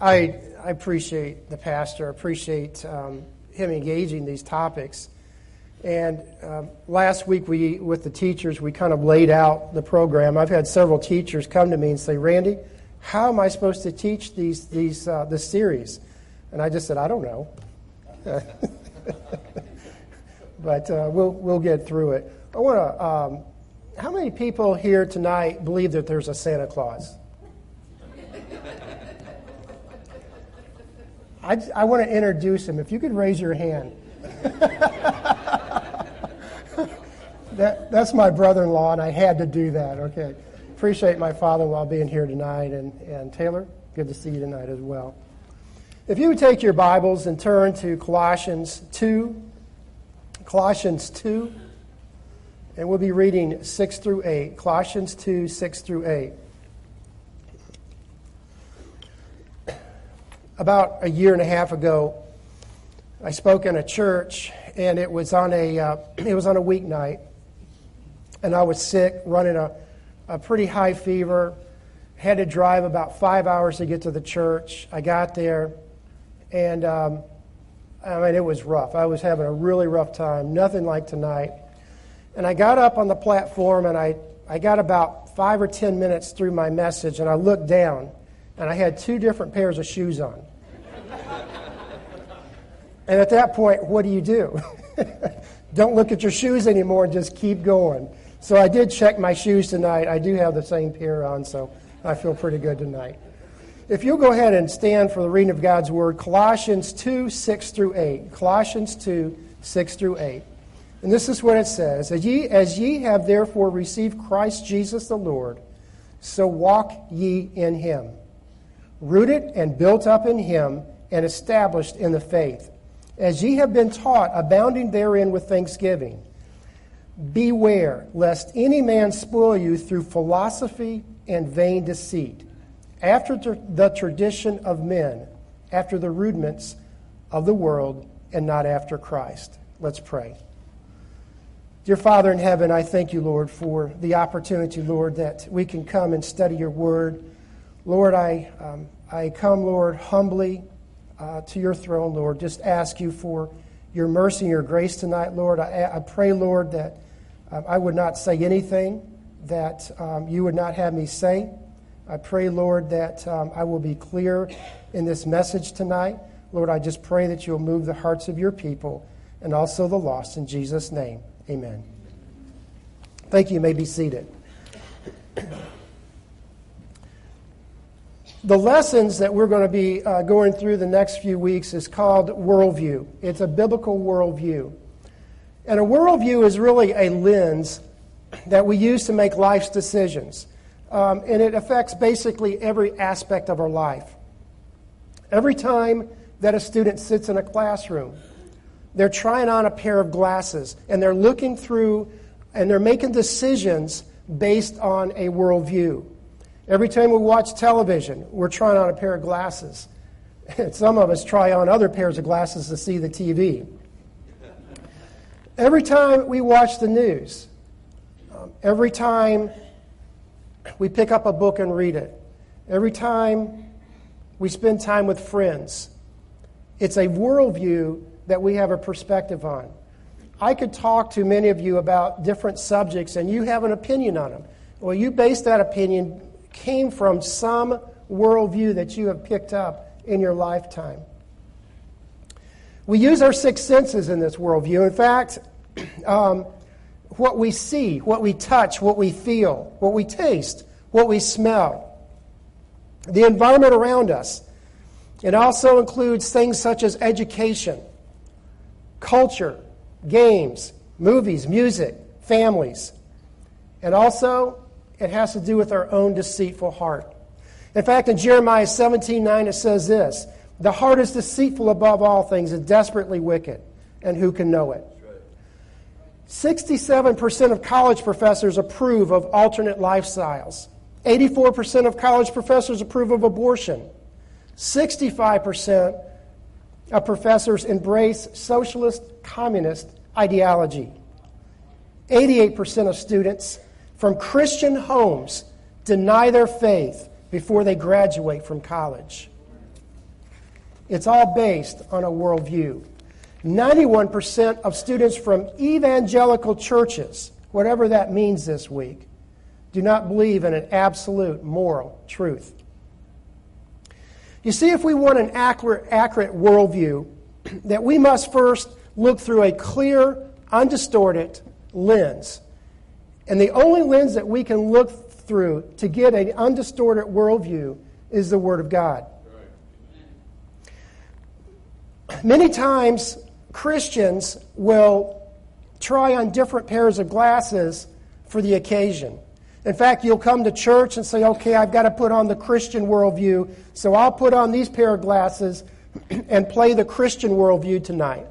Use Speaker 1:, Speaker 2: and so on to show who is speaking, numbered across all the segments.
Speaker 1: I, I appreciate the pastor, appreciate um, him engaging these topics. And um, last week, we, with the teachers, we kind of laid out the program. I've had several teachers come to me and say, Randy, how am I supposed to teach these, these, uh, this series? And I just said, I don't know. but uh, we'll, we'll get through it. I want to, um, how many people here tonight believe that there's a Santa Claus? I, I want to introduce him. If you could raise your hand. that, that's my brother in law, and I had to do that. Okay. Appreciate my father in law being here tonight. And, and Taylor, good to see you tonight as well. If you would take your Bibles and turn to Colossians 2, Colossians 2, and we'll be reading 6 through 8. Colossians 2, 6 through 8. About a year and a half ago, I spoke in a church, and it was on a, uh, it was on a weeknight and I was sick, running a, a pretty high fever. Had to drive about five hours to get to the church. I got there, and um, I mean, it was rough. I was having a really rough time, nothing like tonight. And I got up on the platform, and I, I got about five or ten minutes through my message, and I looked down, and I had two different pairs of shoes on. and at that point, what do you do? Don't look at your shoes anymore and just keep going. So I did check my shoes tonight. I do have the same pair on, so I feel pretty good tonight. If you'll go ahead and stand for the reading of God's Word, Colossians 2 6 through 8. Colossians 2 6 through 8. And this is what it says As ye, as ye have therefore received Christ Jesus the Lord, so walk ye in him, rooted and built up in him, and established in the faith, as ye have been taught, abounding therein with thanksgiving. Beware lest any man spoil you through philosophy and vain deceit, after the tradition of men, after the rudiments of the world, and not after Christ. Let's pray. Dear Father in heaven, I thank you, Lord, for the opportunity, Lord, that we can come and study your word. Lord, I, um, I come, Lord, humbly uh, to your throne, Lord. Just ask you for your mercy and your grace tonight, Lord. I, I pray, Lord, that um, I would not say anything that um, you would not have me say. I pray, Lord, that um, I will be clear in this message tonight. Lord, I just pray that you'll move the hearts of your people and also the lost. In Jesus' name, amen. Thank you. You may be seated. The lessons that we're going to be uh, going through the next few weeks is called worldview. It's a biblical worldview. And a worldview is really a lens that we use to make life's decisions. Um, and it affects basically every aspect of our life. Every time that a student sits in a classroom, they're trying on a pair of glasses and they're looking through and they're making decisions based on a worldview. Every time we watch television, we're trying on a pair of glasses. Some of us try on other pairs of glasses to see the TV. Every time we watch the news, um, every time we pick up a book and read it, every time we spend time with friends, it's a worldview that we have a perspective on. I could talk to many of you about different subjects and you have an opinion on them. Well, you base that opinion came from some worldview that you have picked up in your lifetime. We use our six senses in this worldview. In fact, um, what we see, what we touch, what we feel, what we taste, what we smell, the environment around us. It also includes things such as education, culture, games, movies, music, families. And also, it has to do with our own deceitful heart. In fact, in Jeremiah 17 9, it says this The heart is deceitful above all things and desperately wicked, and who can know it? 67% of college professors approve of alternate lifestyles. 84% of college professors approve of abortion. 65% of professors embrace socialist communist ideology. 88% of students from Christian homes deny their faith before they graduate from college. It's all based on a worldview. 91% of students from evangelical churches, whatever that means this week, do not believe in an absolute moral truth. You see, if we want an accurate, accurate worldview, that we must first look through a clear, undistorted lens. And the only lens that we can look through to get an undistorted worldview is the Word of God. Many times, Christians will try on different pairs of glasses for the occasion. In fact, you'll come to church and say, okay, I've got to put on the Christian worldview, so I'll put on these pair of glasses and play the Christian worldview tonight.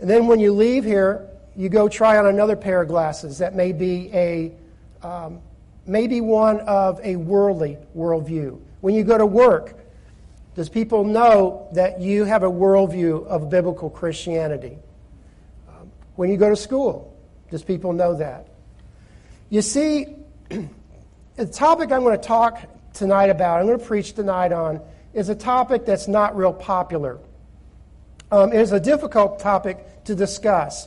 Speaker 1: And then when you leave here, you go try on another pair of glasses that may be a um, maybe one of a worldly worldview. When you go to work, does people know that you have a worldview of biblical Christianity? Um, when you go to school, does people know that? You see, the topic I'm going to talk tonight about, I'm going to preach tonight on, is a topic that's not real popular. Um, it is a difficult topic to discuss.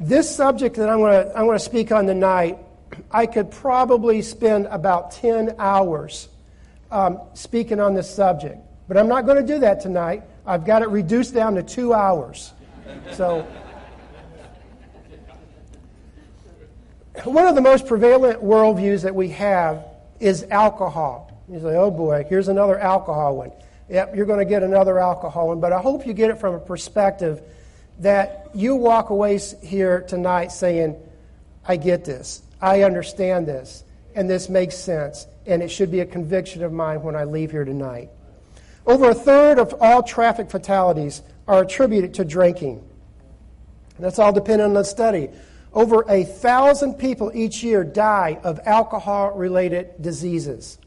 Speaker 1: This subject that I'm going to, I'm to speak on tonight, I could probably spend about 10 hours um, speaking on this subject. But I'm not going to do that tonight. I've got it reduced down to two hours. So. one of the most prevalent worldviews that we have is alcohol. You say, oh boy, here's another alcohol one. Yep, you're going to get another alcohol one, but I hope you get it from a perspective that you walk away here tonight saying, I get this, I understand this, and this makes sense, and it should be a conviction of mine when I leave here tonight. Over a third of all traffic fatalities are attributed to drinking. That's all dependent on the study. Over a thousand people each year die of alcohol related diseases.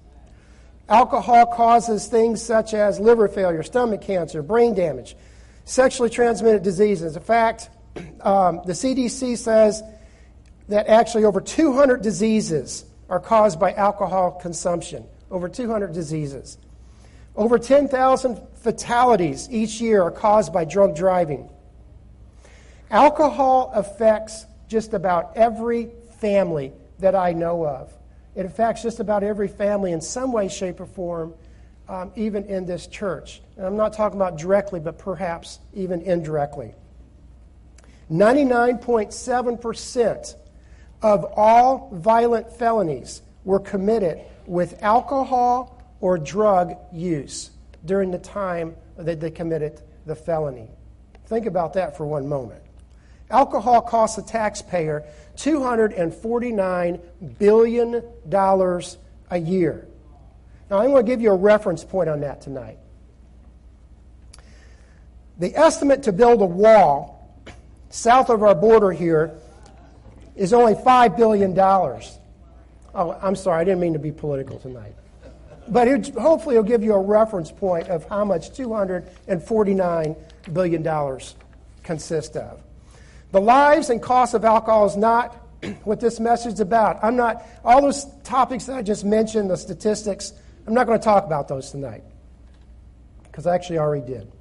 Speaker 1: Alcohol causes things such as liver failure, stomach cancer, brain damage, sexually transmitted diseases. In fact, um, the CDC says that actually over 200 diseases are caused by alcohol consumption. Over 200 diseases. Over 10,000 fatalities each year are caused by drunk driving. Alcohol affects just about every family that I know of. It affects just about every family in some way, shape, or form, um, even in this church. And I'm not talking about directly, but perhaps even indirectly. 99.7% of all violent felonies were committed with alcohol or drug use during the time that they committed the felony. Think about that for one moment. Alcohol costs the taxpayer $249 billion a year. Now, I'm going to give you a reference point on that tonight. The estimate to build a wall south of our border here is only $5 billion. Oh, I'm sorry, I didn't mean to be political tonight. But it, hopefully, it'll give you a reference point of how much $249 billion consist of. The lives and costs of alcohol is not what this message is about. I'm not, all those topics that I just mentioned, the statistics, I'm not going to talk about those tonight because I actually already did.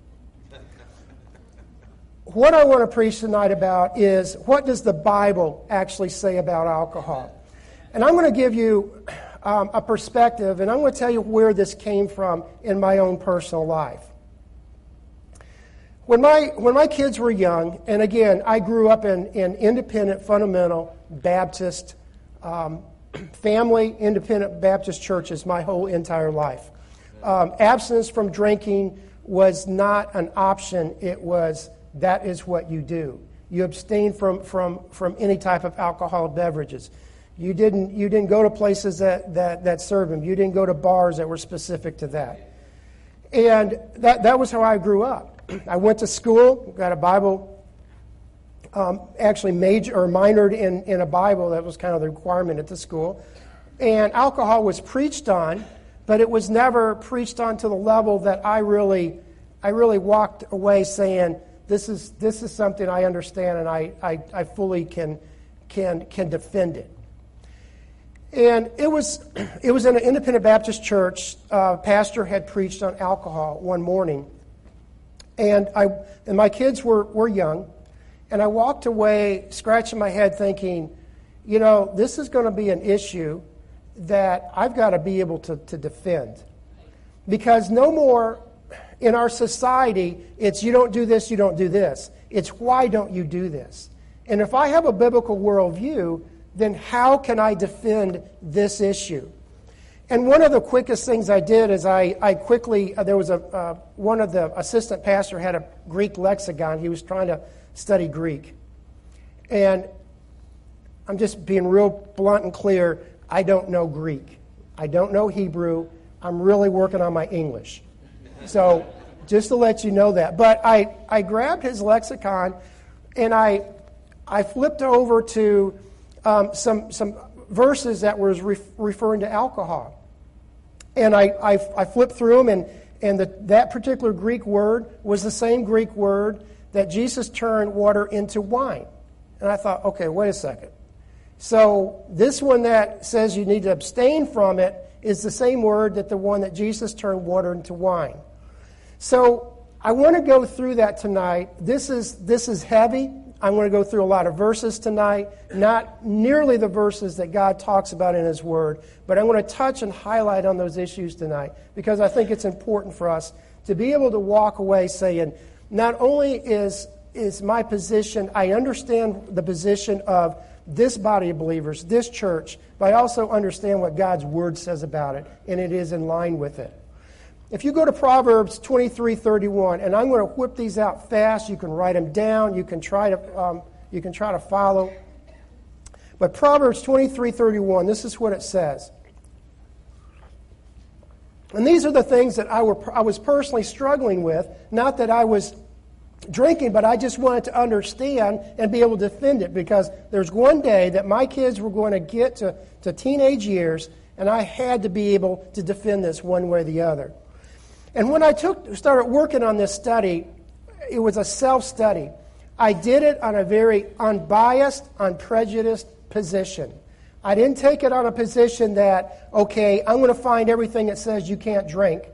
Speaker 1: what I want to preach tonight about is what does the Bible actually say about alcohol? And I'm going to give you um, a perspective, and I'm going to tell you where this came from in my own personal life. When my, when my kids were young, and again, I grew up in, in independent, fundamental Baptist um, family, independent Baptist churches my whole entire life. Um, abstinence from drinking was not an option, it was that is what you do. You abstain from, from, from any type of alcoholic beverages. You didn't, you didn't go to places that, that, that served them. You didn't go to bars that were specific to that. And that, that was how I grew up. I went to school, got a Bible, um, actually major or minored in, in a Bible. That was kind of the requirement at the school. And alcohol was preached on, but it was never preached on to the level that I really, I really walked away saying, this is, this is something I understand and I, I, I fully can, can, can defend it. And it was, it was in an independent Baptist church. Uh, pastor had preached on alcohol one morning. And, I, and my kids were, were young. And I walked away scratching my head thinking, you know, this is going to be an issue that I've got to be able to, to defend. Because no more in our society, it's you don't do this, you don't do this. It's why don't you do this? And if I have a biblical worldview, then how can I defend this issue? And one of the quickest things I did is I, I quickly, uh, there was a, uh, one of the assistant pastor had a Greek lexicon. He was trying to study Greek. And I'm just being real blunt and clear. I don't know Greek. I don't know Hebrew. I'm really working on my English. So just to let you know that. But I, I grabbed his lexicon and I, I flipped over to um, some, some verses that was re- referring to alcohol. And I, I, I flipped through them, and, and the, that particular Greek word was the same Greek word that Jesus turned water into wine. And I thought, okay, wait a second. So this one that says you need to abstain from it is the same word that the one that Jesus turned water into wine. So I want to go through that tonight. This is, this is heavy. I'm going to go through a lot of verses tonight, not nearly the verses that God talks about in His Word, but I'm going to touch and highlight on those issues tonight because I think it's important for us to be able to walk away saying, not only is, is my position, I understand the position of this body of believers, this church, but I also understand what God's Word says about it, and it is in line with it. If you go to Proverbs 23 31, and I'm going to whip these out fast, you can write them down, you can try to, um, you can try to follow. But Proverbs 23 31, this is what it says. And these are the things that I, were, I was personally struggling with. Not that I was drinking, but I just wanted to understand and be able to defend it because there's one day that my kids were going to get to, to teenage years, and I had to be able to defend this one way or the other. And when I took, started working on this study, it was a self study. I did it on a very unbiased, unprejudiced position. I didn't take it on a position that, okay, I'm going to find everything that says you can't drink.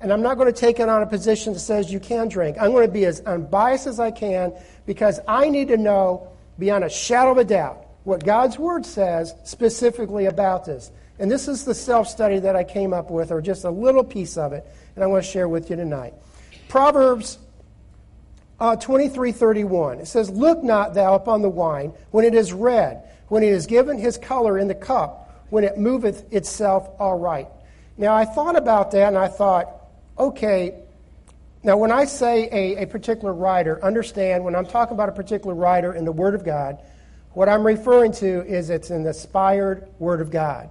Speaker 1: And I'm not going to take it on a position that says you can drink. I'm going to be as unbiased as I can because I need to know beyond a shadow of a doubt what God's Word says specifically about this. And this is the self study that I came up with, or just a little piece of it and I want to share with you tonight. Proverbs uh, 23:31. It says, "Look not thou upon the wine when it is red, when it is given his color in the cup, when it moveth itself aright." Now I thought about that and I thought, okay. Now when I say a, a particular writer, understand when I'm talking about a particular writer in the Word of God, what I'm referring to is it's an inspired Word of God.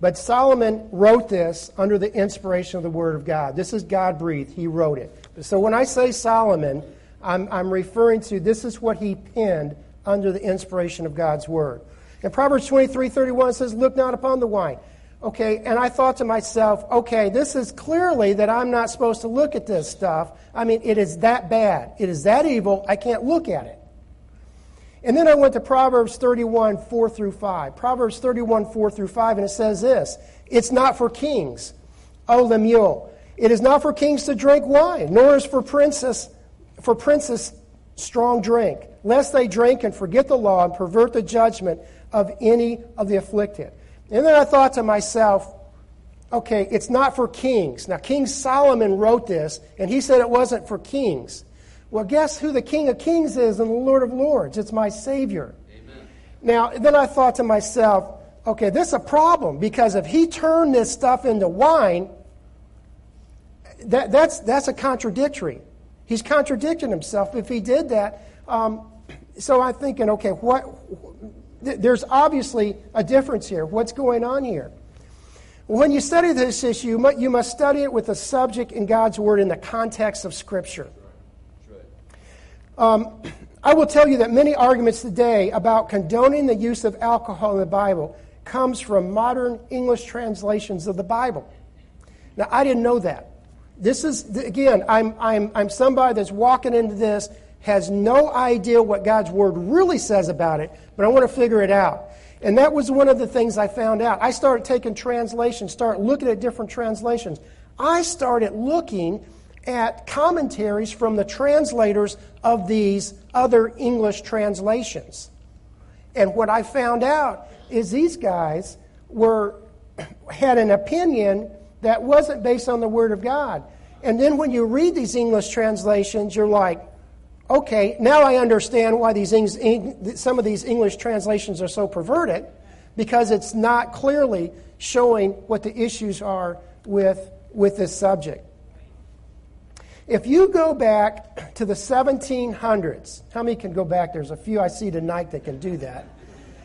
Speaker 1: But Solomon wrote this under the inspiration of the Word of God. This is God breathed. He wrote it. So when I say Solomon, I'm, I'm referring to this is what he penned under the inspiration of God's Word. And Proverbs 23 31 says, Look not upon the wine. Okay, and I thought to myself, okay, this is clearly that I'm not supposed to look at this stuff. I mean, it is that bad. It is that evil. I can't look at it. And then I went to Proverbs 31, 4 through 5. Proverbs 31, 4 through 5, and it says this It's not for kings, O Lemuel. It is not for kings to drink wine, nor is for princes, for princes strong drink, lest they drink and forget the law and pervert the judgment of any of the afflicted. And then I thought to myself, okay, it's not for kings. Now, King Solomon wrote this, and he said it wasn't for kings. Well, guess who the King of Kings is and the Lord of Lords? It's my Savior. Amen. Now, then I thought to myself, okay, this is a problem because if he turned this stuff into wine, that, that's, that's a contradictory. He's contradicting himself if he did that. Um, so I'm thinking, okay, what? There's obviously a difference here. What's going on here? When you study this issue, you must study it with the subject in God's Word in the context of Scripture. Um, I will tell you that many arguments today about condoning the use of alcohol in the Bible comes from modern English translations of the Bible. Now, I didn't know that. This is, again, I'm, I'm, I'm somebody that's walking into this, has no idea what God's Word really says about it, but I want to figure it out. And that was one of the things I found out. I started taking translations, started looking at different translations. I started looking at commentaries from the translators of these other English translations. And what I found out is these guys were had an opinion that wasn't based on the Word of God. And then when you read these English translations, you're like, okay, now I understand why these some of these English translations are so perverted, because it's not clearly showing what the issues are with, with this subject. If you go back to the 1700s, how many can go back? There's a few I see tonight that can do that.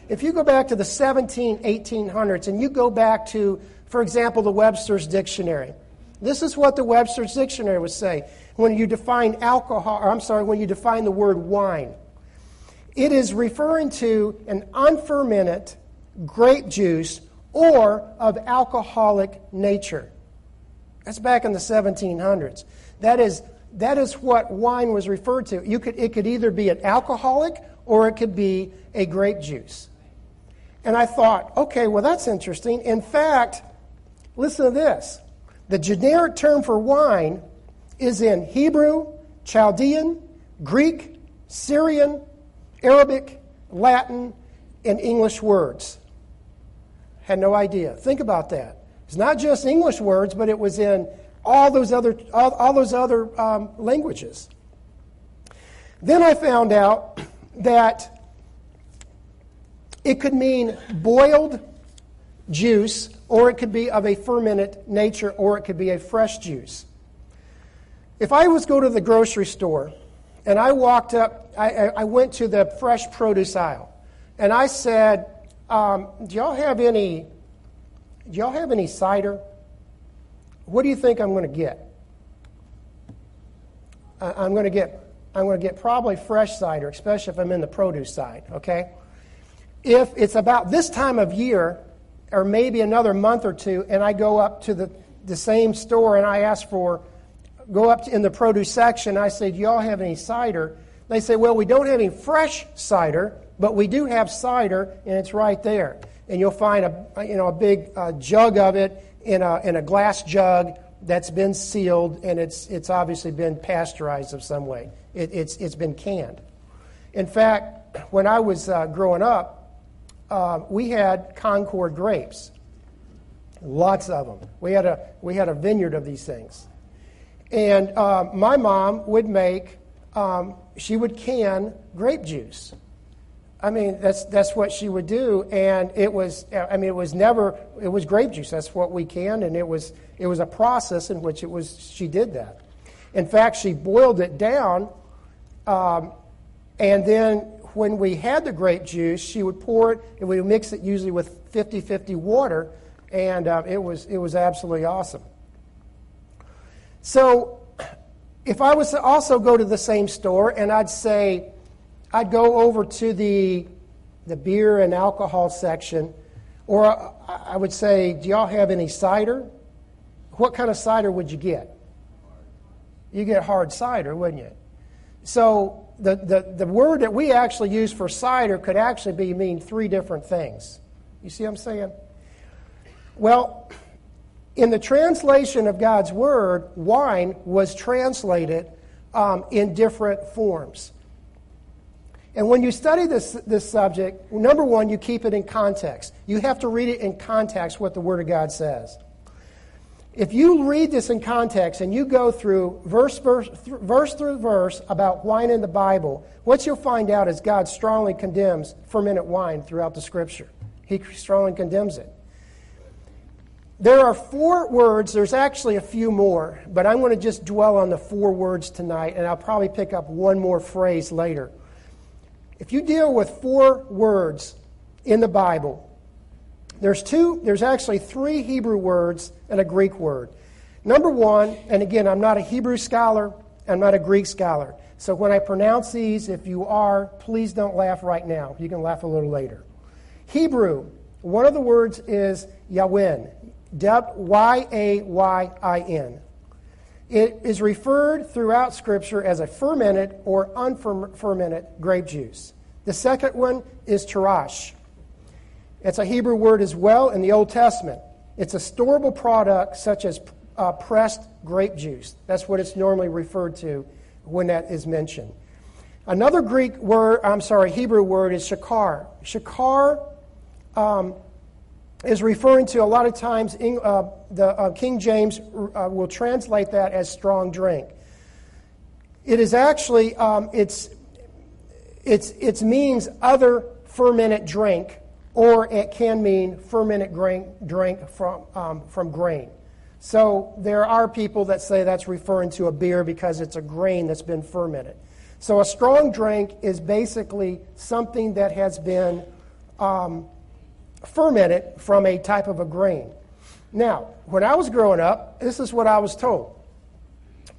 Speaker 1: If you go back to the 17, 1800s, and you go back to, for example, the Webster's Dictionary, this is what the Webster's Dictionary would say when you define alcohol, or I'm sorry, when you define the word wine. It is referring to an unfermented grape juice or of alcoholic nature. That's back in the 1700s. That is, that is what wine was referred to. You could, it could either be an alcoholic or it could be a grape juice. And I thought, okay, well, that's interesting. In fact, listen to this the generic term for wine is in Hebrew, Chaldean, Greek, Syrian, Arabic, Latin, and English words. Had no idea. Think about that. It's not just English words, but it was in all those other, all, all those other um, languages. Then I found out that it could mean boiled juice, or it could be of a fermented nature, or it could be a fresh juice. If I was go to the grocery store and I walked up, I, I went to the fresh produce aisle, and I said, um, "Do y'all have any? Do y'all have any cider?" What do you think I'm going to get? I'm going to get I'm going to get probably fresh cider, especially if I'm in the produce side, okay? If it's about this time of year, or maybe another month or two, and I go up to the, the same store and I ask for, go up in the produce section, I say, Do y'all have any cider? They say, Well, we don't have any fresh cider, but we do have cider, and it's right there. And you'll find a, you know, a big uh, jug of it in a, in a glass jug that's been sealed and it's, it's obviously been pasteurized of some way. It, it's, it's been canned. In fact, when I was uh, growing up, uh, we had Concord grapes, lots of them. We had a, we had a vineyard of these things. And uh, my mom would make, um, she would can grape juice. I mean, that's, that's what she would do. And it was, I mean, it was never, it was grape juice. That's what we canned. And it was, it was a process in which it was, she did that. In fact, she boiled it down. Um, and then when we had the grape juice, she would pour it and we would mix it usually with 50 50 water. And uh, it, was, it was absolutely awesome. So if I was to also go to the same store and I'd say, I'd go over to the, the beer and alcohol section, or I would say, Do y'all have any cider? What kind of cider would you get? You get hard cider, wouldn't you? So the, the, the word that we actually use for cider could actually be mean three different things. You see what I'm saying? Well, in the translation of God's word, wine was translated um, in different forms. And when you study this, this subject, number one, you keep it in context. You have to read it in context what the Word of God says. If you read this in context and you go through verse, verse, verse through verse about wine in the Bible, what you'll find out is God strongly condemns fermented wine throughout the Scripture. He strongly condemns it. There are four words, there's actually a few more, but I'm going to just dwell on the four words tonight, and I'll probably pick up one more phrase later. If you deal with four words in the Bible, there's two, there's actually three Hebrew words and a Greek word. Number one, and again, I'm not a Hebrew scholar, I'm not a Greek scholar. So when I pronounce these, if you are, please don't laugh right now. You can laugh a little later. Hebrew, one of the words is Yawin, Y A Y I N. It is referred throughout Scripture as a fermented or unfermented grape juice. The second one is tarash. It's a Hebrew word as well in the Old Testament. It's a storable product such as uh, pressed grape juice. That's what it's normally referred to when that is mentioned. Another Greek word, I'm sorry, Hebrew word is shakar. Shakar um, is referring to a lot of times in, uh, the uh, King James uh, will translate that as strong drink. It is actually um, it's it's it means other fermented drink, or it can mean fermented grain, drink from um, from grain. So there are people that say that's referring to a beer because it's a grain that's been fermented. So a strong drink is basically something that has been um, fermented from a type of a grain. Now, when I was growing up, this is what I was told.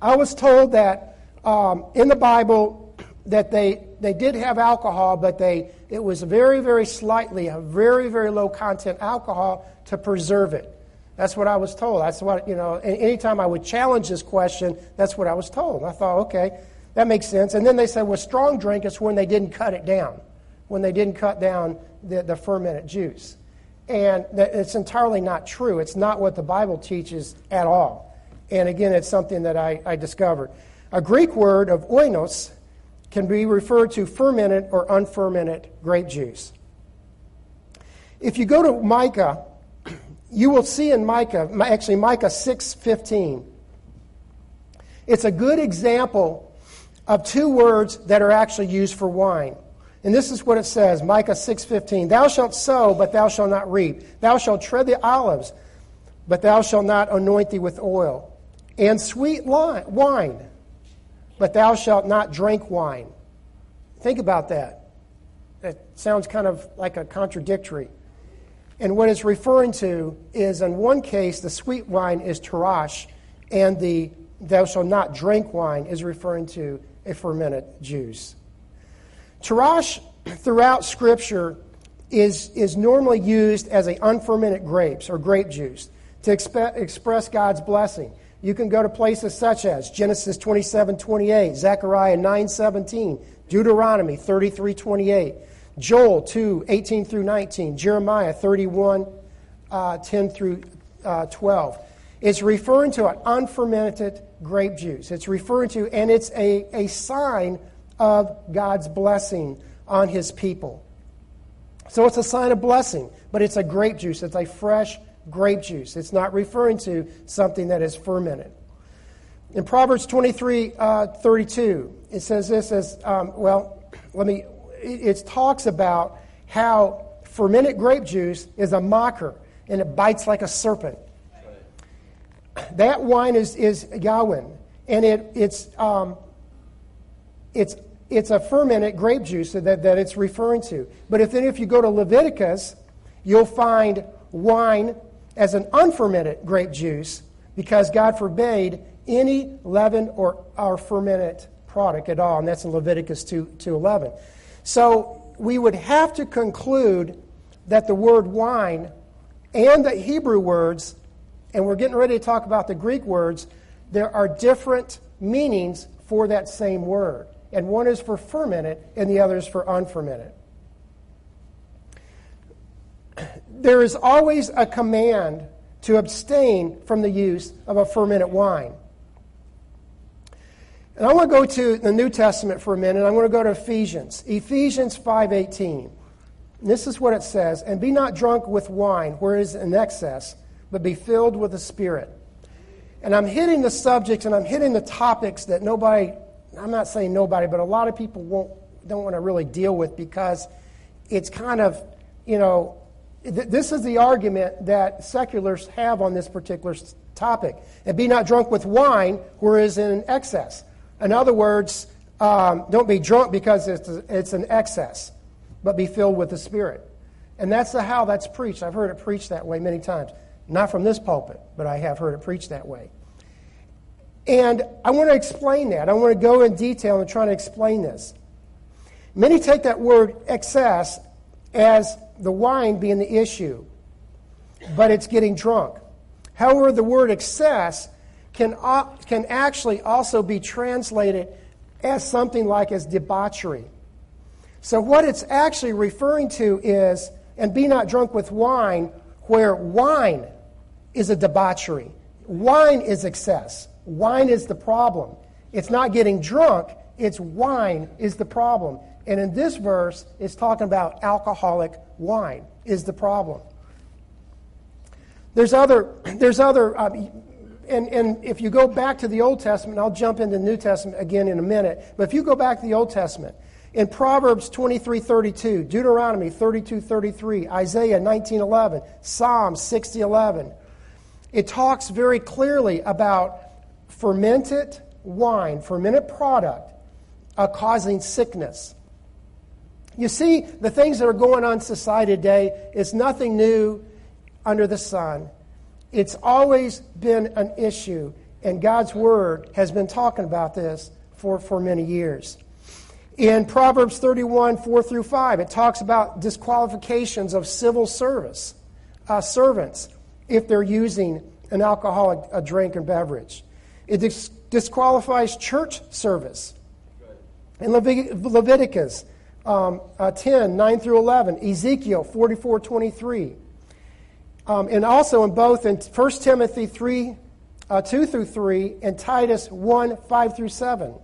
Speaker 1: I was told that um, in the Bible that they they did have alcohol, but they it was very very slightly a very very low content alcohol to preserve it. That's what I was told. That's what you know. Anytime I would challenge this question, that's what I was told. I thought, okay, that makes sense. And then they said, well, strong drink is when they didn't cut it down, when they didn't cut down the, the fermented juice. And it's entirely not true. It's not what the Bible teaches at all. And again, it's something that I, I discovered. A Greek word of oinos can be referred to fermented or unfermented grape juice. If you go to Micah, you will see in Micah, actually Micah 6:15. It's a good example of two words that are actually used for wine. And this is what it says, Micah 6:15. Thou shalt sow, but thou shalt not reap. Thou shalt tread the olives, but thou shalt not anoint thee with oil. And sweet wine, but thou shalt not drink wine. Think about that. That sounds kind of like a contradictory. And what it's referring to is, in one case, the sweet wine is tarash, and the thou shalt not drink wine is referring to a fermented juice. Tarash throughout Scripture is, is normally used as a unfermented grapes or grape juice to expe- express God's blessing. You can go to places such as Genesis 27 28, Zechariah 9 17, Deuteronomy 33 28, Joel 2 18 through 19, Jeremiah 31 uh, 10 through uh, 12. It's referring to an unfermented grape juice. It's referring to, and it's a, a sign of God's blessing on his people. So it's a sign of blessing, but it's a grape juice. It's a fresh grape juice. It's not referring to something that is fermented. In Proverbs 23 uh, 32, it says this as um, well, let me, it, it talks about how fermented grape juice is a mocker and it bites like a serpent. That wine is, is Yawin, and it, it's, um, it's it's a fermented grape juice that, that it's referring to. But if then if you go to Leviticus, you'll find wine as an unfermented grape juice because God forbade any leaven or, or fermented product at all, and that's in Leviticus 2, 11. So we would have to conclude that the word wine and the Hebrew words, and we're getting ready to talk about the Greek words, there are different meanings for that same word and one is for fermented, and the other is for unfermented. There is always a command to abstain from the use of a fermented wine. And I want to go to the New Testament for a minute. I'm going to go to Ephesians. Ephesians 5:18. This is what it says, "And be not drunk with wine, where is in excess, but be filled with the Spirit." And I'm hitting the subjects and I'm hitting the topics that nobody I'm not saying nobody, but a lot of people won't, don't want to really deal with because it's kind of, you know, th- this is the argument that seculars have on this particular topic. And be not drunk with wine, whereas in excess. In other words, um, don't be drunk because it's, it's an excess, but be filled with the Spirit. And that's the how that's preached. I've heard it preached that way many times. Not from this pulpit, but I have heard it preached that way. And I want to explain that. I want to go in detail and try to explain this. Many take that word excess as the wine being the issue, but it's getting drunk. However, the word excess can, can actually also be translated as something like as debauchery. So, what it's actually referring to is And be not drunk with wine, where wine is a debauchery. Wine is excess. Wine is the problem. It's not getting drunk, it's wine is the problem. And in this verse, it's talking about alcoholic wine is the problem. There's other, there's other uh, and, and if you go back to the Old Testament, I'll jump into the New Testament again in a minute, but if you go back to the Old Testament, in Proverbs 23 32, Deuteronomy 32 33, Isaiah 19 11, Psalm 60 11, it talks very clearly about fermented wine, fermented product, causing sickness. You see, the things that are going on in society today is nothing new under the sun. It's always been an issue, and God's Word has been talking about this for, for many years. In Proverbs 31, 4 through 5, it talks about disqualifications of civil service, uh, servants, if they're using an alcoholic a drink or beverage. It dis- disqualifies church service. In Leviticus um, uh, 10, 9 through 11, Ezekiel 44, 23, um, and also in both in 1 Timothy 3, uh, 2 through 3, and Titus 1, 5 through 7.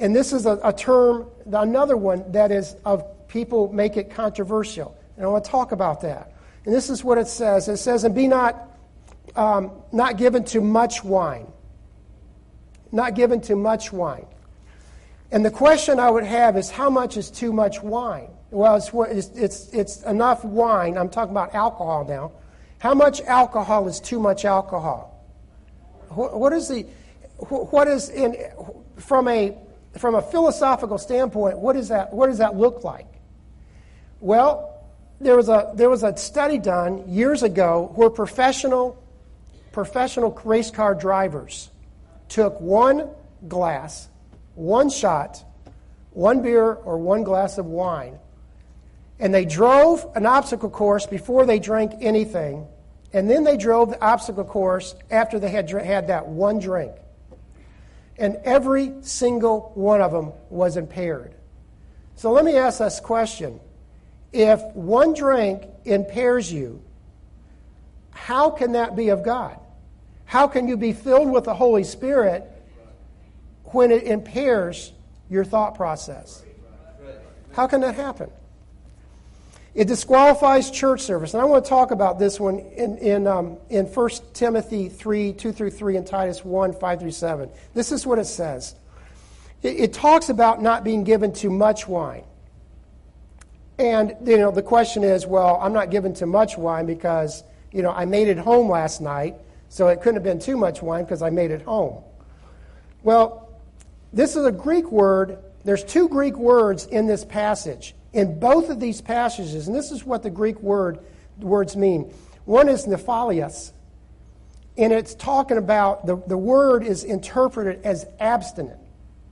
Speaker 1: And this is a, a term, another one that is of people make it controversial. And I want to talk about that. And this is what it says. It says, and be not, um, not given to much wine. Not given to much wine. And the question I would have is, how much is too much wine? Well, it's, it's, it's enough wine. I'm talking about alcohol now how much alcohol is too much alcohol? What is the, what is in, from a, from a philosophical standpoint, what, is that, what does that look like? Well, there was a, there was a study done years ago where professional, professional race car drivers took one glass, one shot, one beer, or one glass of wine, and they drove an obstacle course before they drank anything, and then they drove the obstacle course after they had had that one drink. And every single one of them was impaired. So let me ask this question. If one drink impairs you, how can that be of God? How can you be filled with the Holy Spirit when it impairs your thought process? How can that happen? It disqualifies church service. And I want to talk about this one in, in, um, in 1 Timothy 3 2 through 3 and Titus 1 5 through 7. This is what it says it, it talks about not being given too much wine. And, you know, the question is well, I'm not given too much wine because, you know, I made it home last night, so it couldn't have been too much wine because I made it home. Well, this is a Greek word. There's two Greek words in this passage in both of these passages, and this is what the Greek word words mean. One is nephalias, and it's talking about the, the word is interpreted as abstinent.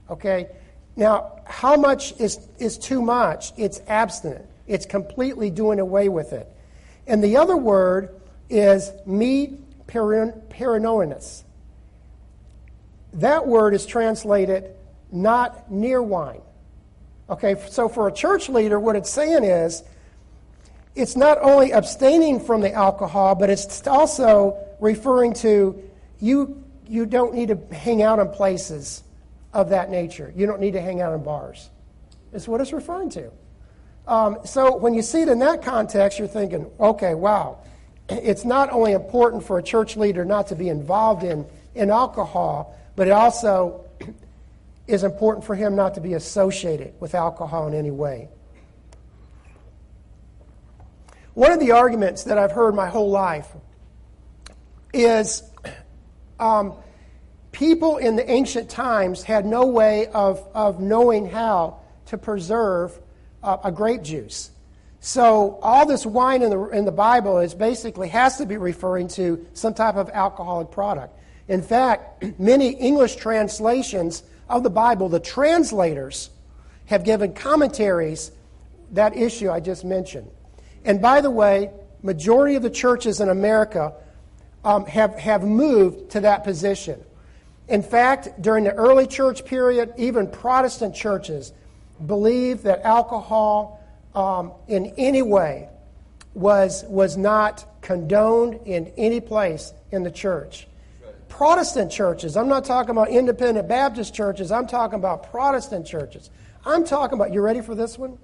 Speaker 1: Okay? Now, how much is, is too much? It's abstinent. It's completely doing away with it. And the other word is me perinoinus. That word is translated not near wine. Okay, so for a church leader, what it's saying is it's not only abstaining from the alcohol, but it's also referring to you, you don't need to hang out in places of that nature. You don't need to hang out in bars, is what it's referring to. Um, so when you see it in that context, you're thinking, okay, wow, it's not only important for a church leader not to be involved in, in alcohol, but it also is important for him not to be associated with alcohol in any way. One of the arguments that I've heard my whole life is um, people in the ancient times had no way of, of knowing how to preserve uh, a grape juice. So all this wine in the, in the Bible is basically has to be referring to some type of alcoholic product. In fact, many English translations of the Bible, the translators have given commentaries that issue I just mentioned. And by the way, majority of the churches in America um, have, have moved to that position. In fact, during the early church period, even Protestant churches believed that alcohol um, in any way was, was not condoned in any place in the church. Protestant churches, I'm not talking about independent Baptist churches, I'm talking about Protestant churches. I'm talking about, you ready for this one?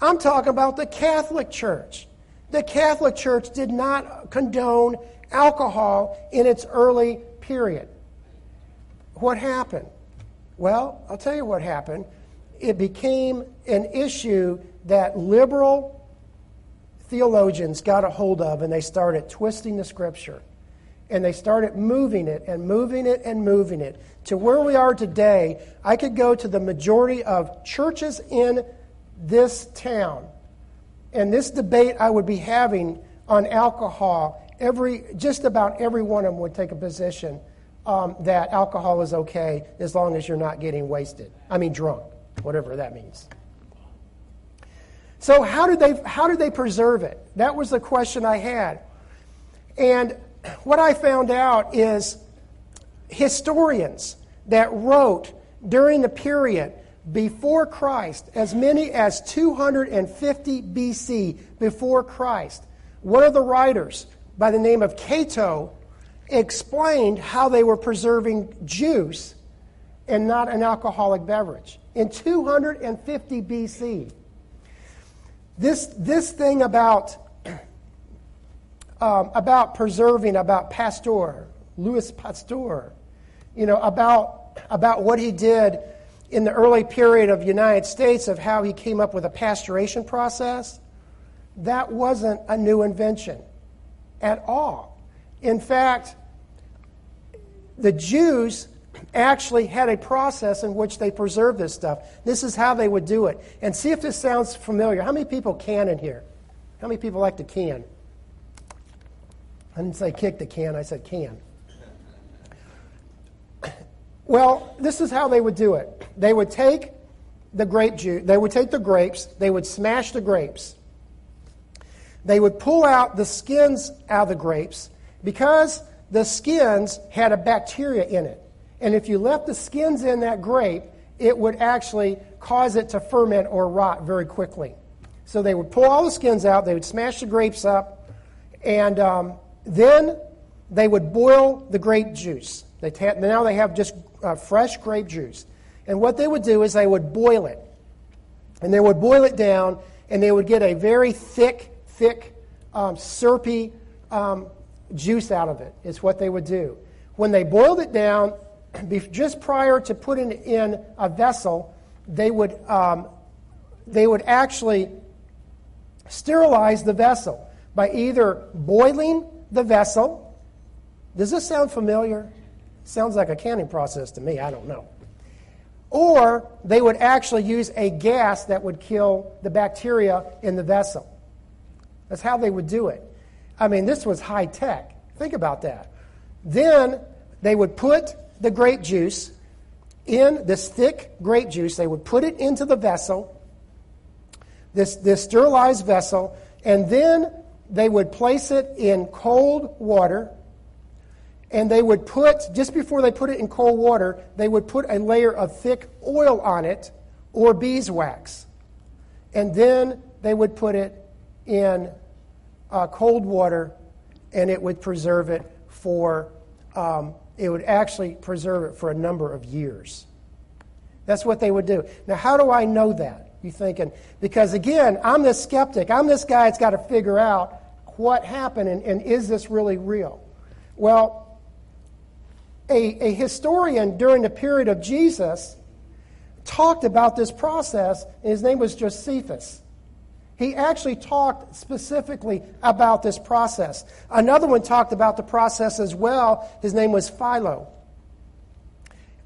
Speaker 1: I'm talking about the Catholic Church. The Catholic Church did not condone alcohol in its early period. What happened? Well, I'll tell you what happened. It became an issue that liberal theologians got a hold of and they started twisting the scripture. And they started moving it and moving it and moving it to where we are today. I could go to the majority of churches in this town. And this debate I would be having on alcohol, every, just about every one of them would take a position um, that alcohol is okay as long as you're not getting wasted. I mean, drunk, whatever that means. So, how did they, how did they preserve it? That was the question I had. And what I found out is historians that wrote during the period before Christ, as many as 250 BC before Christ. One of the writers, by the name of Cato, explained how they were preserving juice and not an alcoholic beverage in 250 BC. This, this thing about, um, about preserving, about Pasteur, Louis Pasteur, you know, about, about what he did in the early period of the United States of how he came up with a pasteurization process, that wasn't a new invention at all. In fact, the Jews actually had a process in which they preserved this stuff. This is how they would do it. And see if this sounds familiar. How many people can in here? How many people like to can? I didn't say kick the can, I said can. Well, this is how they would do it. They would take the grape juice, they would take the grapes, they would smash the grapes. They would pull out the skins out of the grapes because the skins had a bacteria in it. And if you left the skins in that grape, it would actually cause it to ferment or rot very quickly. So they would pull all the skins out, they would smash the grapes up, and um, then they would boil the grape juice. They now they have just uh, fresh grape juice. And what they would do is they would boil it. And they would boil it down, and they would get a very thick, thick, um, syrupy um, juice out of it. it, is what they would do. When they boiled it down, just prior to putting in a vessel, they would, um, they would actually sterilize the vessel by either boiling the vessel. Does this sound familiar? Sounds like a canning process to me. I don't know. Or they would actually use a gas that would kill the bacteria in the vessel. That's how they would do it. I mean, this was high tech. Think about that. Then they would put the grape juice in this thick grape juice, they would put it into the vessel, this, this sterilized vessel, and then they would place it in cold water and they would put, just before they put it in cold water, they would put a layer of thick oil on it or beeswax. And then they would put it in uh, cold water and it would preserve it for, um, it would actually preserve it for a number of years. That's what they would do. Now, how do I know that? You thinking? Because again, I'm this skeptic. I'm this guy that's got to figure out what happened and, and is this really real? Well, a, a historian during the period of Jesus talked about this process, and his name was Josephus. He actually talked specifically about this process. Another one talked about the process as well. His name was Philo.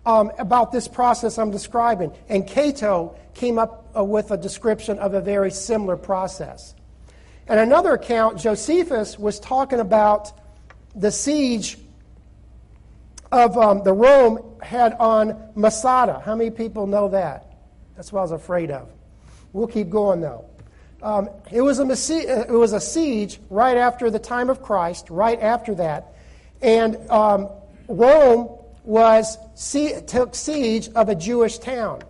Speaker 1: Um, about this process I'm describing. And Cato came up uh, with a description of a very similar process. And another account, Josephus was talking about the siege of um, the Rome had on Masada. How many people know that? That's what I was afraid of. We'll keep going though. Um, it, was a, it was a siege right after the time of Christ, right after that. And um, Rome was took siege of a Jewish town.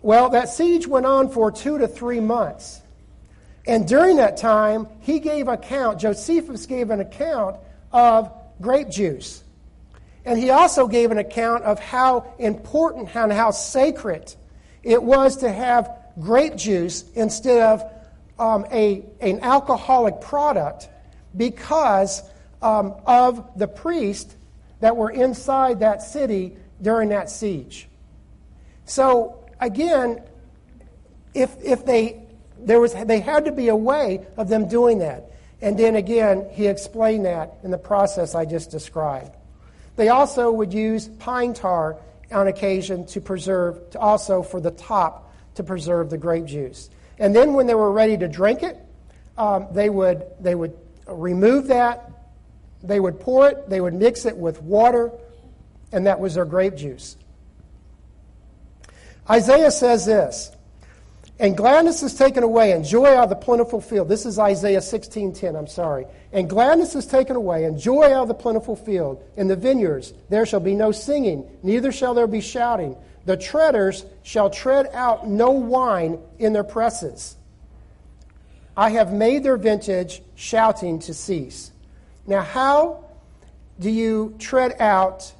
Speaker 1: Well, that siege went on for two to three months. And during that time, he gave account, Josephus gave an account of grape juice. And he also gave an account of how important and how sacred it was to have grape juice instead of um, a, an alcoholic product because um, of the priests that were inside that city during that siege. So, again, if, if they there was, they had to be a way of them doing that. And then again, he explained that in the process I just described. They also would use pine tar on occasion to preserve, to also for the top to preserve the grape juice. And then when they were ready to drink it, um, they, would, they would remove that, they would pour it, they would mix it with water, and that was their grape juice. Isaiah says this and gladness is taken away, and joy out of the plentiful field. This is Isaiah 16:10, I'm sorry. And gladness is taken away, and joy out of the plentiful field. In the vineyards there shall be no singing, neither shall there be shouting. The treaders shall tread out no wine in their presses. I have made their vintage shouting to cease. Now, how do you tread out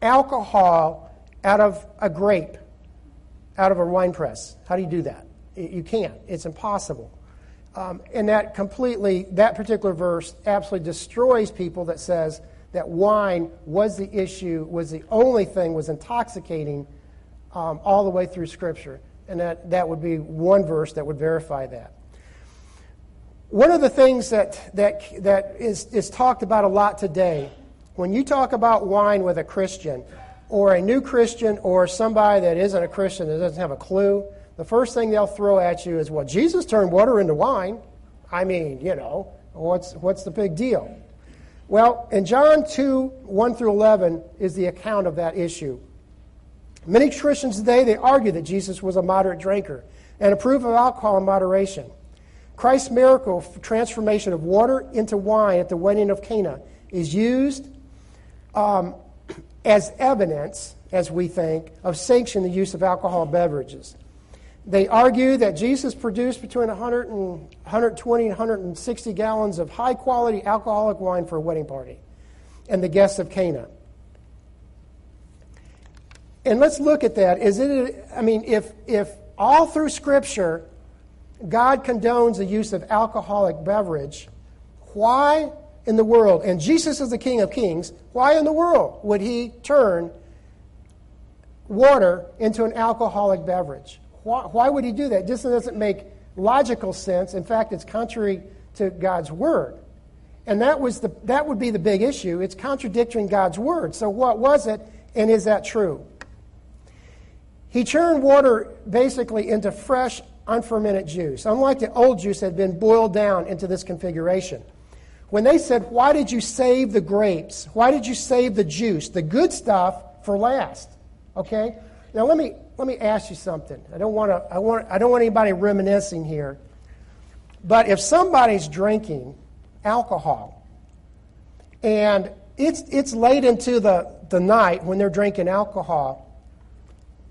Speaker 1: alcohol out of a grape? out of a wine press. How do you do that? You can't. It's impossible. Um, and that completely, that particular verse absolutely destroys people that says that wine was the issue, was the only thing, was intoxicating um, all the way through Scripture. And that, that would be one verse that would verify that. One of the things that, that, that is, is talked about a lot today, when you talk about wine with a Christian, or a new Christian or somebody that isn't a Christian that doesn't have a clue, the first thing they'll throw at you is, well, Jesus turned water into wine. I mean, you know, what's, what's the big deal? Well, in John 2 1 through 11 is the account of that issue. Many Christians today, they argue that Jesus was a moderate drinker and approve of alcohol in moderation. Christ's miracle transformation of water into wine at the wedding of Cana is used um, as evidence, as we think, of sanctioning the use of alcohol beverages. They argue that Jesus produced between 100 and 120 and 160 gallons of high quality alcoholic wine for a wedding party and the guests of Cana. And let's look at that. Is it, I mean, if, if all through Scripture God condones the use of alcoholic beverage, why in the world, and Jesus is the King of Kings, why in the world would he turn water into an alcoholic beverage? Why, why would he do that? This doesn't make logical sense. In fact, it's contrary to God's word. And that, was the, that would be the big issue. It's contradicting God's word. So, what was it, and is that true? He turned water basically into fresh, unfermented juice, unlike the old juice that had been boiled down into this configuration when they said, Why did you save the grapes? Why did you save the juice, the good stuff, for last? Okay? Now let me let me ask you something. I don't want to I want I don't want anybody reminiscing here. But if somebody's drinking alcohol and it's it's late into the, the night when they're drinking alcohol,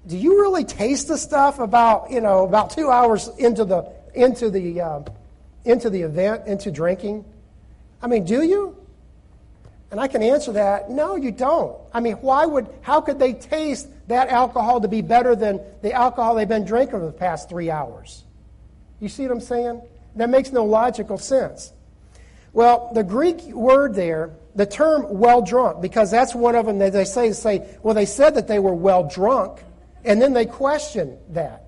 Speaker 1: do you really taste the stuff about, you know, about two hours into the into the uh, into the event, into drinking? I mean, do you? And I can answer that no, you don't. I mean, why would, how could they taste that alcohol to be better than the alcohol they've been drinking for the past three hours? You see what I'm saying? That makes no logical sense. Well, the Greek word there, the term well drunk, because that's one of them that they say, say, well, they said that they were well drunk, and then they question that.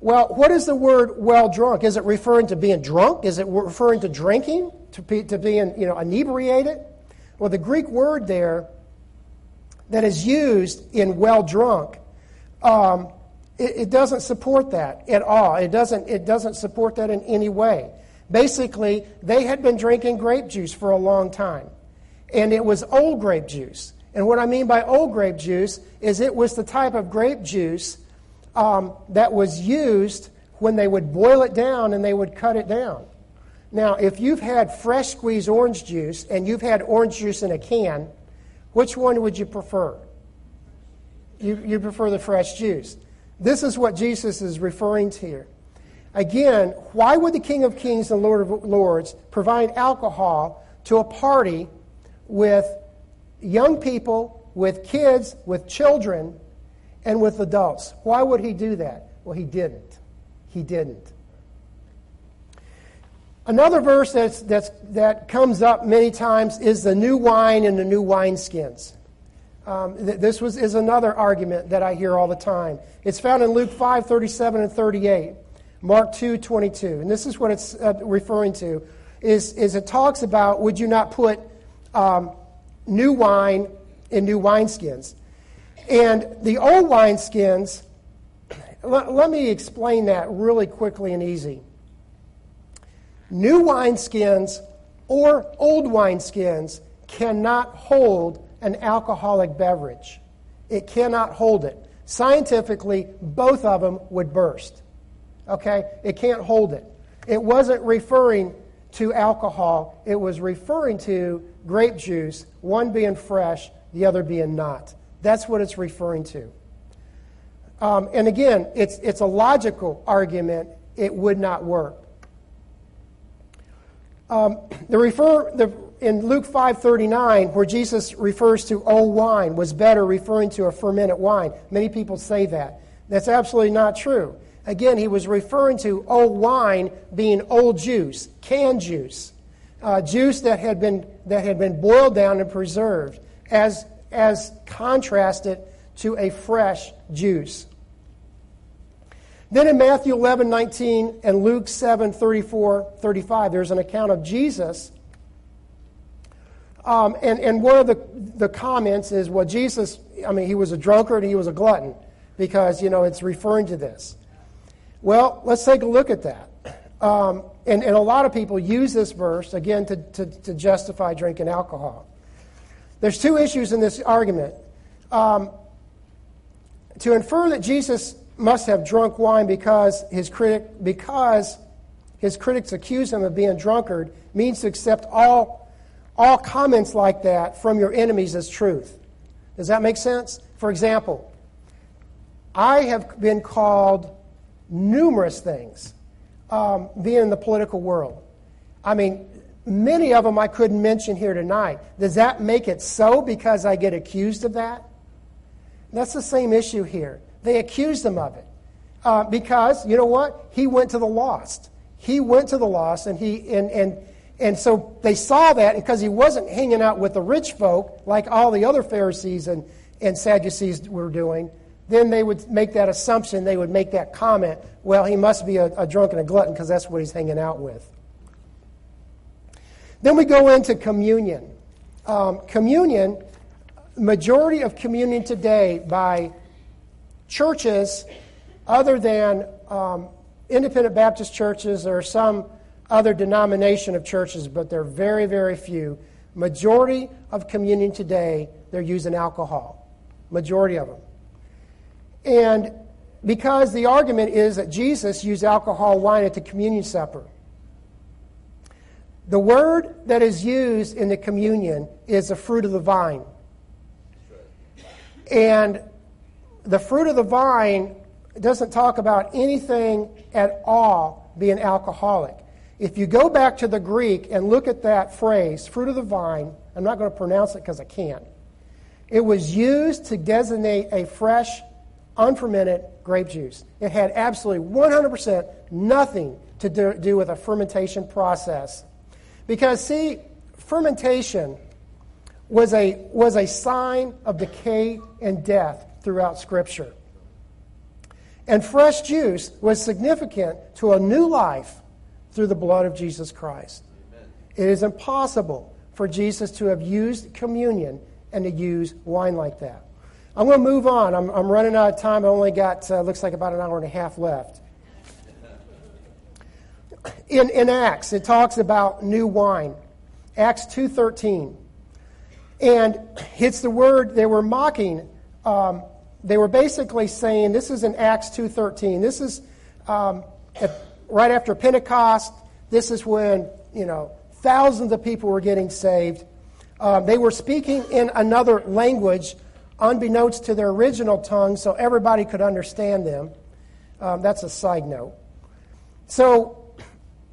Speaker 1: Well, what is the word well drunk? Is it referring to being drunk? Is it referring to drinking? To, be, to being, you know, inebriated? Well, the Greek word there that is used in well drunk, um, it, it doesn't support that at all. It doesn't, it doesn't support that in any way. Basically, they had been drinking grape juice for a long time, and it was old grape juice. And what I mean by old grape juice is it was the type of grape juice um, that was used when they would boil it down and they would cut it down. Now, if you've had fresh squeezed orange juice and you've had orange juice in a can, which one would you prefer? You, you prefer the fresh juice. This is what Jesus is referring to here. Again, why would the King of Kings and Lord of Lords provide alcohol to a party with young people, with kids, with children, and with adults? Why would he do that? Well, he didn't. He didn't. Another verse that's, that's, that comes up many times is the new wine and the new wineskins. Um, th- this was, is another argument that I hear all the time. It's found in Luke 5 37 and 38, Mark 2 22. And this is what it's uh, referring to is, is it talks about would you not put um, new wine in new wineskins? And the old wineskins, let, let me explain that really quickly and easy. New wineskins or old wineskins cannot hold an alcoholic beverage. It cannot hold it. Scientifically, both of them would burst. Okay? It can't hold it. It wasn't referring to alcohol, it was referring to grape juice, one being fresh, the other being not. That's what it's referring to. Um, and again, it's, it's a logical argument. It would not work. Um, the refer, the, in Luke 5:39, where Jesus refers to old wine was better, referring to a fermented wine. Many people say that. That's absolutely not true. Again, he was referring to old wine being old juice, canned juice, uh, juice that had been that had been boiled down and preserved, as as contrasted to a fresh juice. Then in Matthew 11, 19 and Luke 7, 34, 35, there's an account of Jesus um, and, and one of the, the comments is, well, Jesus, I mean, he was a drunkard, he was a glutton, because, you know, it's referring to this. Well, let's take a look at that. Um, and, and a lot of people use this verse, again, to, to, to justify drinking alcohol. There's two issues in this argument. Um, to infer that Jesus must have drunk wine because his, critic, because his critics accuse him of being a drunkard means to accept all all comments like that from your enemies as truth. Does that make sense? For example, I have been called numerous things um, being in the political world. I mean, many of them I couldn't mention here tonight. Does that make it so because I get accused of that? That's the same issue here. They accused him of it. Uh, because, you know what? He went to the lost. He went to the lost and he and, and and so they saw that because he wasn't hanging out with the rich folk like all the other Pharisees and, and Sadducees were doing. Then they would make that assumption, they would make that comment, well, he must be a, a drunk and a glutton because that's what he's hanging out with. Then we go into communion. Um, communion, majority of communion today by churches other than um, independent Baptist churches or some other denomination of churches, but they're very, very few. Majority of communion today, they're using alcohol. Majority of them. And because the argument is that Jesus used alcohol wine at the communion supper. The word that is used in the communion is the fruit of the vine. And the fruit of the vine doesn't talk about anything at all being alcoholic. If you go back to the Greek and look at that phrase, fruit of the vine, I'm not going to pronounce it because I can't. It was used to designate a fresh, unfermented grape juice. It had absolutely 100% nothing to do, with a fermentation process. Because, see, fermentation was a, was a sign of decay and death throughout Scripture. And fresh juice was significant to a new life through the blood of Jesus Christ. Amen. It is impossible for Jesus to have used communion and to use wine like that. I'm going to move on. I'm, I'm running out of time. I only got, uh, looks like about an hour and a half left. In, in Acts, it talks about new wine. Acts 2.13. And it's the word they were mocking. Um, they were basically saying, this is in Acts 2.13. This is um, right after Pentecost. This is when, you know, thousands of people were getting saved. Um, they were speaking in another language, unbeknownst to their original tongue, so everybody could understand them. Um, that's a side note. So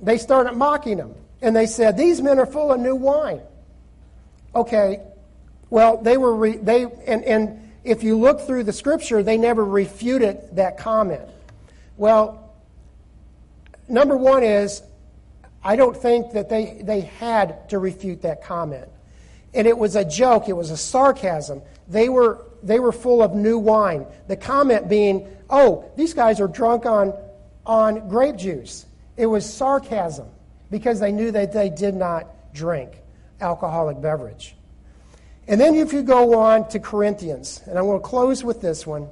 Speaker 1: they started mocking them And they said, These men are full of new wine. Okay, well, they were, re- they, and, and if you look through the scripture, they never refuted that comment. Well, number one is, I don't think that they, they had to refute that comment. And it was a joke, it was a sarcasm. They were, they were full of new wine. The comment being, oh, these guys are drunk on, on grape juice. It was sarcasm because they knew that they did not drink alcoholic beverage. And then if you go on to Corinthians, and I'm going to close with this one.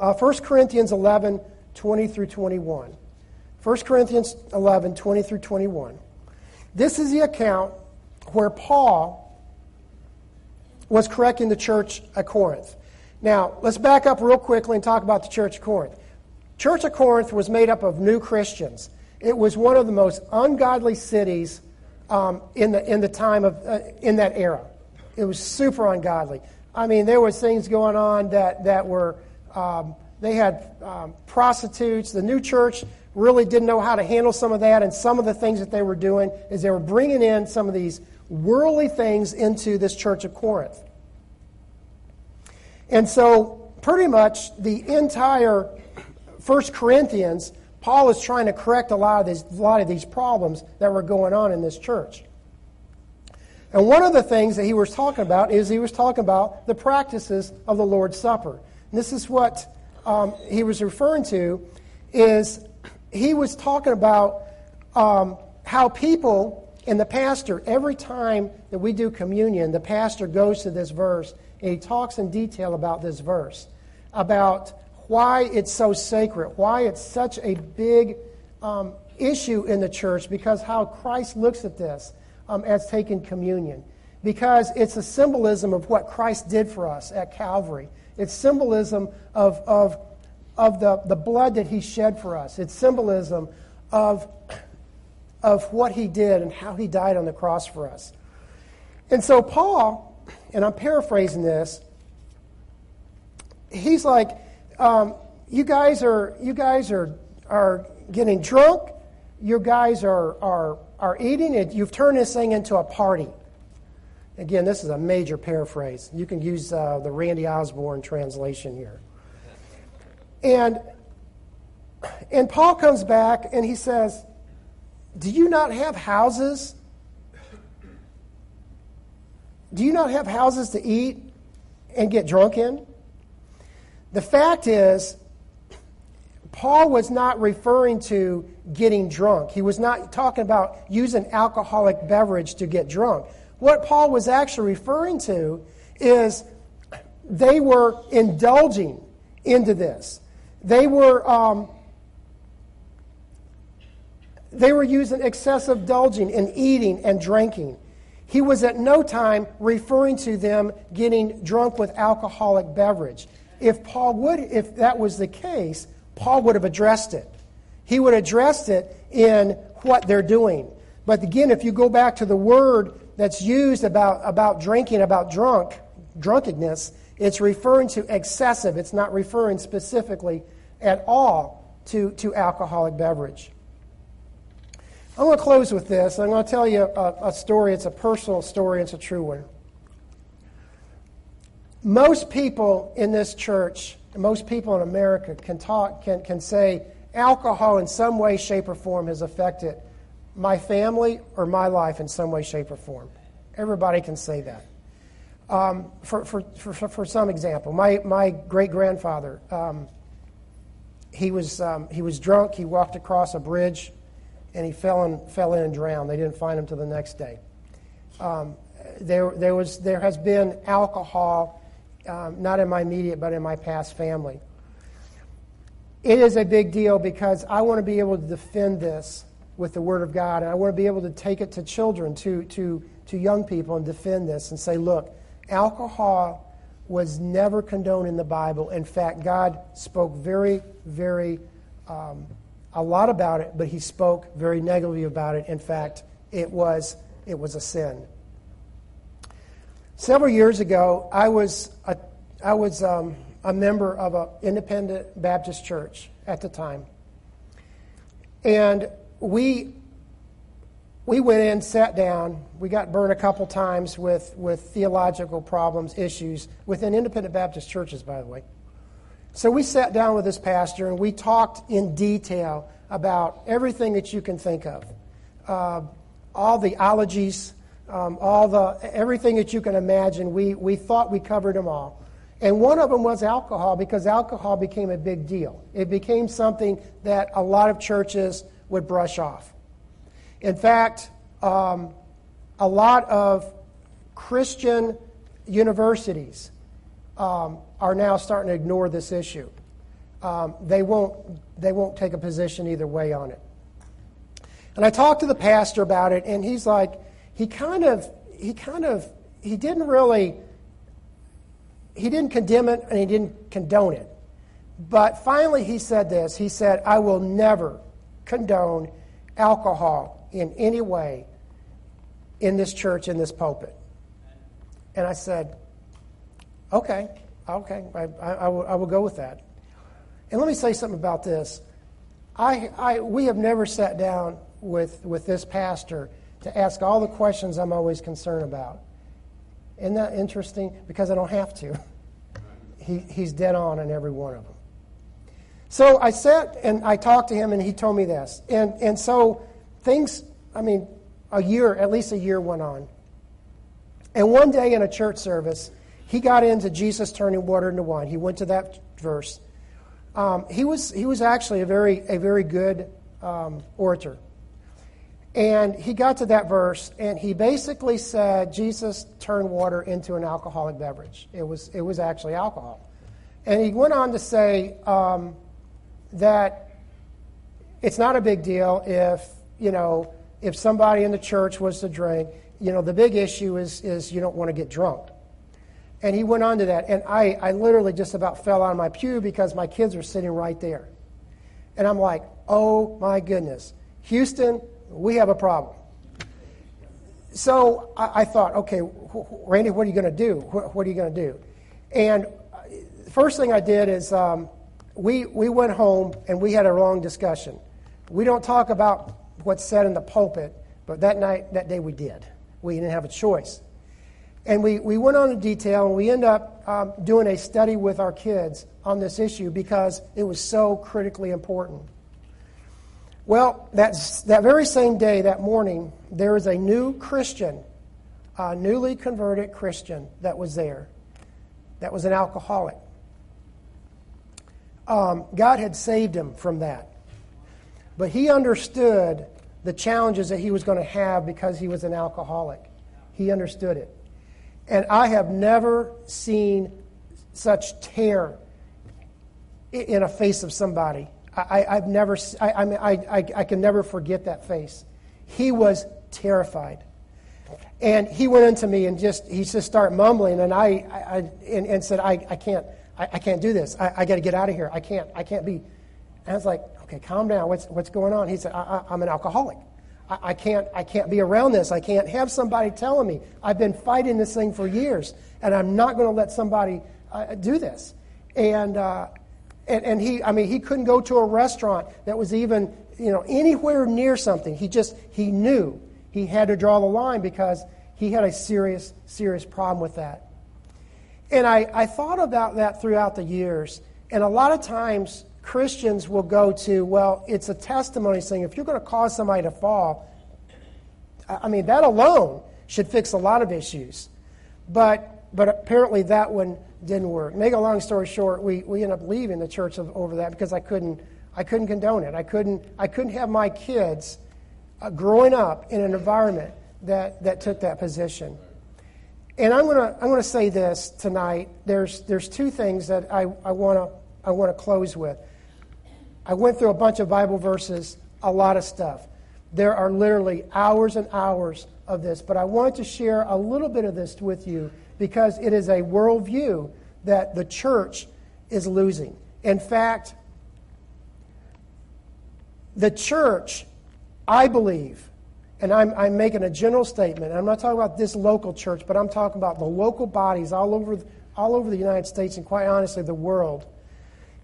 Speaker 1: Uh, 1 Corinthians 11, 20 through 21. 1 Corinthians 11, 20 through 21. This is the account where Paul was correcting the church at Corinth. Now, let's back up real quickly and talk about the church of Corinth. Church of Corinth was made up of new Christians. It was one of the most ungodly cities um, in, the, in the time of, uh, in that era. It was super ungodly. I mean, there was things going on that, that were, um, they had um, prostitutes. The new church really didn't know how to handle some of that, and some of the things that they were doing is they were bringing in some of these worldly things into this church of Corinth. And so, pretty much the entire First Corinthians, Paul is trying to correct a lot of these, a lot of these problems that were going on in this church. And one of the things that he was talking about is he was talking about the practices of the Lord's Supper. And this is what um, he was referring to is he was talking about um, how people and the pastor, every time that we do communion, the pastor goes to this verse and he talks in detail about this verse, about why it's so sacred, why it's such a big um, issue in the church, because how Christ looks at this um, as taking communion. Because it's a symbolism of what Christ did for us at Calvary. It's symbolism of, of, of the, the blood that he shed for us. It's symbolism of, of what he did and how he died on the cross for us. And so, Paul, and I'm paraphrasing this, he's like, um, you guys are, you guys are, are getting drunk. You guys are, are are eating it, you've turned this thing into a party. Again, this is a major paraphrase. You can use uh, the Randy Osborne translation here. And, and Paul comes back and he says, Do you not have houses? Do you not have houses to eat and get drunk in? The fact is, Paul was not referring to getting drunk. He was not talking about using alcoholic beverage to get drunk. What Paul was actually referring to is they were indulging into this. They were, um, they were using excessive indulging in eating and drinking. He was at no time referring to them getting drunk with alcoholic beverage. If Paul would, if that was the case, Paul would have addressed it. He would have addressed it in what they're doing. But again, if you go back to the word that's used about, about drinking, about drunk, drunkenness, it's referring to excessive. It's not referring specifically at all to, to alcoholic beverage. I'm going to close with this. I'm going to tell you a, a story. It's a personal story, it's a true one. Most people in this church most people in America can talk, can, can say alcohol in some way, shape, or form has affected my family or my life in some way, shape, or form. Everybody can say that. Um, for, for, for, for some example, my, my great grandfather, um, he, was, um, he was drunk. He walked across a bridge and he fell in, fell in and drowned. They didn't find him till the next day. Um, there, there, was, there has been alcohol um, not in my immediate, but in my past family. It is a big deal because I want to be able to defend this with the Word of God, and I want to be able to take it to children, to, to, to young people, and defend this and say, look, alcohol was never condoned in the Bible. In fact, God spoke very, very, um, a lot about it, but He spoke very negatively about it. In fact, it was, it was a sin. Several years ago, I was a, I was um, a member of an independent Baptist church at the time. And we, we went in, sat down. We got burned a couple times with, with theological problems, issues within independent Baptist churches, by the way. So we sat down with this pastor and we talked in detail about everything that you can think of. Uh, all the ologies, um, all the everything that you can imagine. We, we thought we covered them all. And one of them was alcohol because alcohol became a big deal. It became something that a lot of churches would brush off. In fact, um, a lot of Christian universities um, are now starting to ignore this issue. Um, they, won't, they won't take a position either way on it. And I talked to the pastor about it, and he's like, he kind of, he kind of, he didn't really, he didn't condemn it and he didn't condone it. But finally, he said this. He said, I will never condone alcohol in any way in this church, in this pulpit. And I said, okay, okay, I, I, I, will, I will go with that. And let me say something about this. I, I, we have never sat down with, with this pastor to ask all the questions I'm always concerned about. Isn't that interesting? Because I don't have to. He, he's dead on in every one of them. So I sat and I talked to him, and he told me this. And, and so things, I mean, a year, at least a year went on. And one day in a church service, he got into Jesus turning water into wine. He went to that verse. Um, he, was, he was actually a very, a very good um, orator. And he got to that verse, and he basically said Jesus turned water into an alcoholic beverage. It was, it was actually alcohol. And he went on to say um, that it's not a big deal if, you know, if somebody in the church was to drink. You know, the big issue is, is you don't want to get drunk. And he went on to that. And I, I literally just about fell out of my pew because my kids were sitting right there. And I'm like, oh my goodness. Houston, we have a problem. So I, I thought, okay, Randy, what are you going to do? What, what, are you going to do? And the first thing I did is um, we, we went home and we had a long discussion. We don't talk about what's said in the pulpit, but that night, that day we did. We didn't have a choice. And we, we went on in detail and we ended up um, doing a study with our kids on this issue because it was so critically important. Well, that's, that very same day, that morning, there was a new Christian, a newly converted Christian that was there, that was an alcoholic. Um, God had saved him from that. But he understood the challenges that he was going to have because he was an alcoholic. He understood it. And I have never seen such tear in a face of somebody I, have never, I, I, mean, I, I can never forget that face. He was terrified. And he went into me and just, he just started mumbling, and I, I and, and said, I, I can't, I, I can't do this. I, I got to get out of here. I can't, I can't be. And I was like, okay, calm down. What's, what's going on? He said, I, I, am an alcoholic. I, I, can't, I can't be around this. I can't have somebody telling me. I've been fighting this thing for years, and I'm not going to let somebody uh, do this. And, uh, and, and he, I mean, he couldn't go to a restaurant that was even, you know, anywhere near something. He just, he knew he had to draw the line because he had a serious, serious problem with that. And I, I thought about that throughout the years. And a lot of times, Christians will go to, well, it's a testimony saying if you're going to cause somebody to fall, I mean, that alone should fix a lot of issues. But, but apparently that one didn't work. Make a long story short, we, we ended up leaving the church over that because I couldn't, I couldn't condone it. I couldn't, I couldn't have my kids uh, growing up in an environment that, that took that position. And I'm going to I'm gonna say this tonight. There's, there's two things that I, I want to I wanna close with. I went through a bunch of Bible verses, a lot of stuff. There are literally hours and hours of this, but I want to share a little bit of this with you because it is a worldview that the church is losing. In fact, the church, I believe, and I'm, I'm making a general statement, I'm not talking about this local church, but I'm talking about the local bodies all over, all over the United States and quite honestly the world,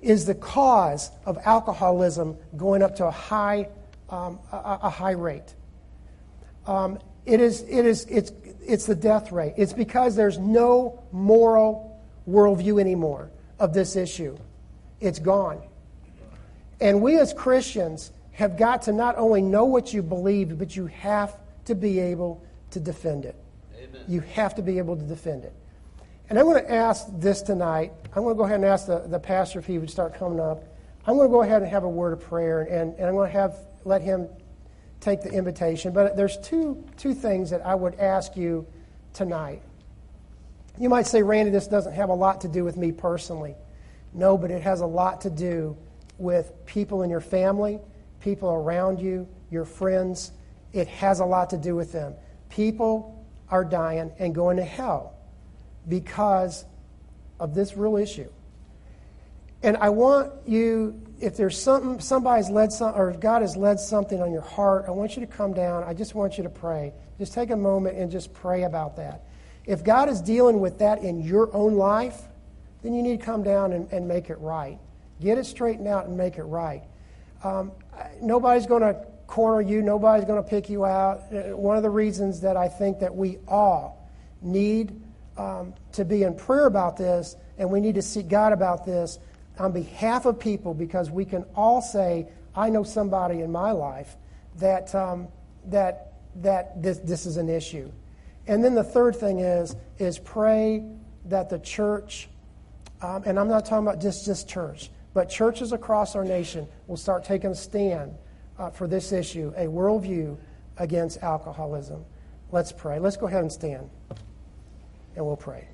Speaker 1: is the cause of alcoholism going up to a high, um, a, a, high rate. Um, it is, it is, it's, it's the death rate. It's because there's no moral worldview anymore of this issue. It's gone. And we as Christians have got to not only know what you believe, but you have to be able to defend it. Amen. You have to be able to defend it. And I'm going to ask this tonight. I'm going to go ahead and ask the, the pastor if he would start coming up. I'm going to go ahead and have a word of prayer, and, and I'm going to have let him take the invitation. But there's two, two things that I would ask you tonight. You might say, Randy, this doesn't have a lot to do with me personally. No, but it has a lot to do with people in your family, people around you, your friends. It has a lot to do with them. People are dying and going to hell because of this real issue. And I want you, if there's something, somebody's led some, or if God has led something on your heart, I want you to come down. I just want you to pray. Just take a moment and just pray about that. If God is dealing with that in your own life, then you need to come down and, and make it right. Get it straightened out and make it right. Um, nobody's going to corner you. Nobody's going to pick you out. Uh, one of the reasons that I think that we all need um, to be in prayer about this and we need to seek God about this on behalf of people because we can all say, I know somebody in my life that, um, that, that this, this is an issue. And then the third thing is, is pray that the church, um, and I'm not talking about just, just church, but churches across our nation will start taking a stand uh, for this issue, a worldview against alcoholism. Let's pray. Let's go ahead and stand, and we'll pray.